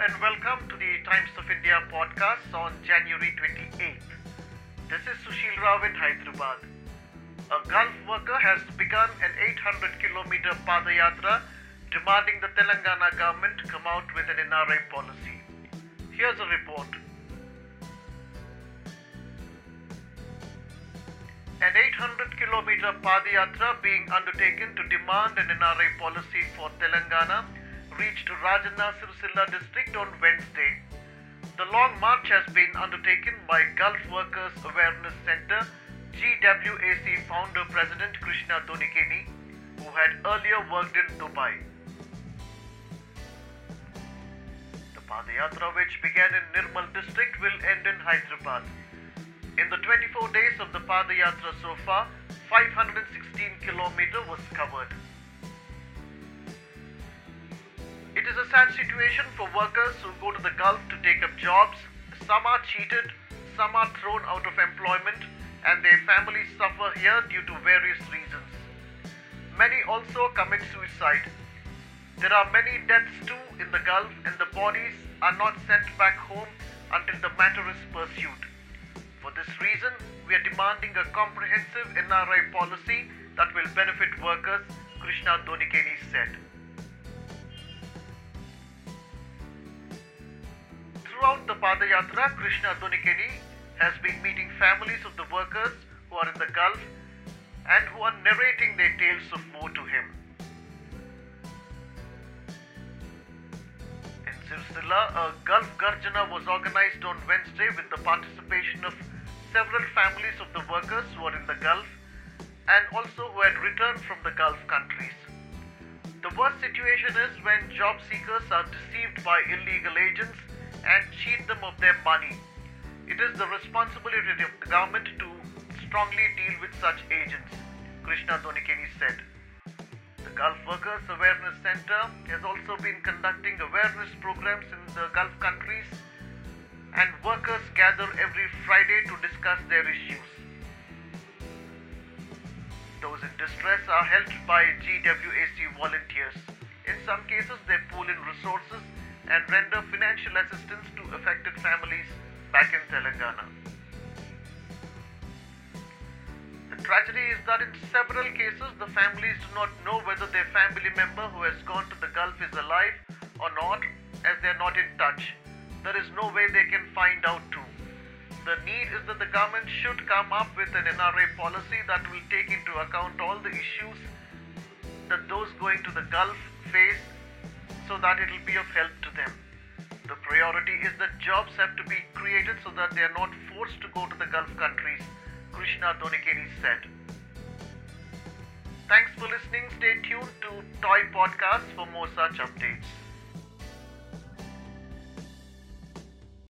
and welcome to the Times of India podcast on January 28th. This is Sushil Rao in Hyderabad. A Gulf worker has begun an 800 kilometer Padayatra demanding the Telangana government come out with an NRI policy. Here's a report. An 800 kilometer Padayatra being undertaken to demand an NRI policy for Telangana reached Rajanna Sircilla district on Wednesday. The long march has been undertaken by Gulf Workers Awareness Center GWAC founder President Krishna Donikeni, who had earlier worked in Dubai. The Padayatra, which began in Nirmal district, will end in Hyderabad. In the 24 days of the Padayatra so far, 516 km was covered. It is a sad situation for workers who go to the Gulf to take up jobs. Some are cheated, some are thrown out of employment, and their families suffer here due to various reasons. Many also commit suicide. There are many deaths too in the Gulf, and the bodies are not sent back home until the matter is pursued. For this reason, we are demanding a comprehensive NRI policy that will benefit workers, Krishna Donikeni said. The Padayatra, Krishna Donikeni has been meeting families of the workers who are in the Gulf and who are narrating their tales of woe to him. In Sircilla, a Gulf Garjana was organized on Wednesday with the participation of several families of the workers who are in the Gulf and also who had returned from the Gulf countries. The worst situation is when job seekers are deceived by illegal agents and cheat them of their money. It is the responsibility of the government to strongly deal with such agents, Krishna Donikeni said. The Gulf Workers Awareness Center has also been conducting awareness programs in the Gulf countries and workers gather every Friday to discuss their issues. Those in distress are helped by GWAC volunteers. In some cases, they pool in resources and render financial assistance to affected families back in Telangana. The tragedy is that in several cases, the families do not know whether their family member who has gone to the Gulf is alive or not, as they are not in touch. There is no way they can find out too. The need is that the government should come up with an NRI policy that will take into account all the issues that those going to the Gulf face that it will be of help to them. The priority is that jobs have to be created so that they are not forced to go to the Gulf countries, Krishna Donikeni said. Thanks for listening. Stay tuned to TOI Podcast for more such updates.